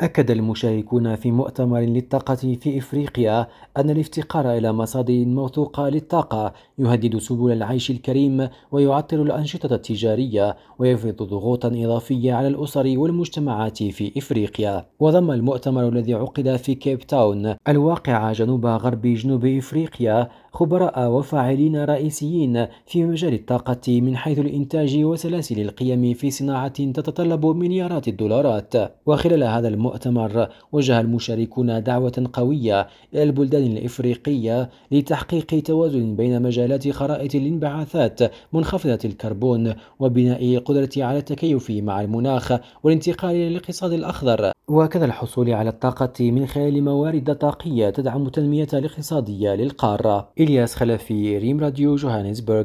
أكد المشاركون في مؤتمر للطاقة في إفريقيا أن الافتقار إلى مصادر موثوقة للطاقة يهدد سبل العيش الكريم ويعطل الأنشطة التجارية ويفرض ضغوطا إضافية على الأسر والمجتمعات في إفريقيا. وضم المؤتمر الذي عقد في كيب تاون الواقع جنوب غرب جنوب إفريقيا خبراء وفاعلين رئيسيين في مجال الطاقة من حيث الإنتاج وسلاسل القيم في صناعة تتطلب مليارات الدولارات. وخلال هذا المؤتمر وجه المشاركون دعوة قوية إلى البلدان الإفريقية لتحقيق توازن بين مجالات خرائط الانبعاثات منخفضة الكربون وبناء قدرة على التكيف مع المناخ والانتقال إلى الاقتصاد الأخضر. وكذا الحصول على الطاقة من خلال موارد طاقية تدعم التنمية الاقتصادية للقارة. إلياس خلفي ريم راديو جوهانسبرغ.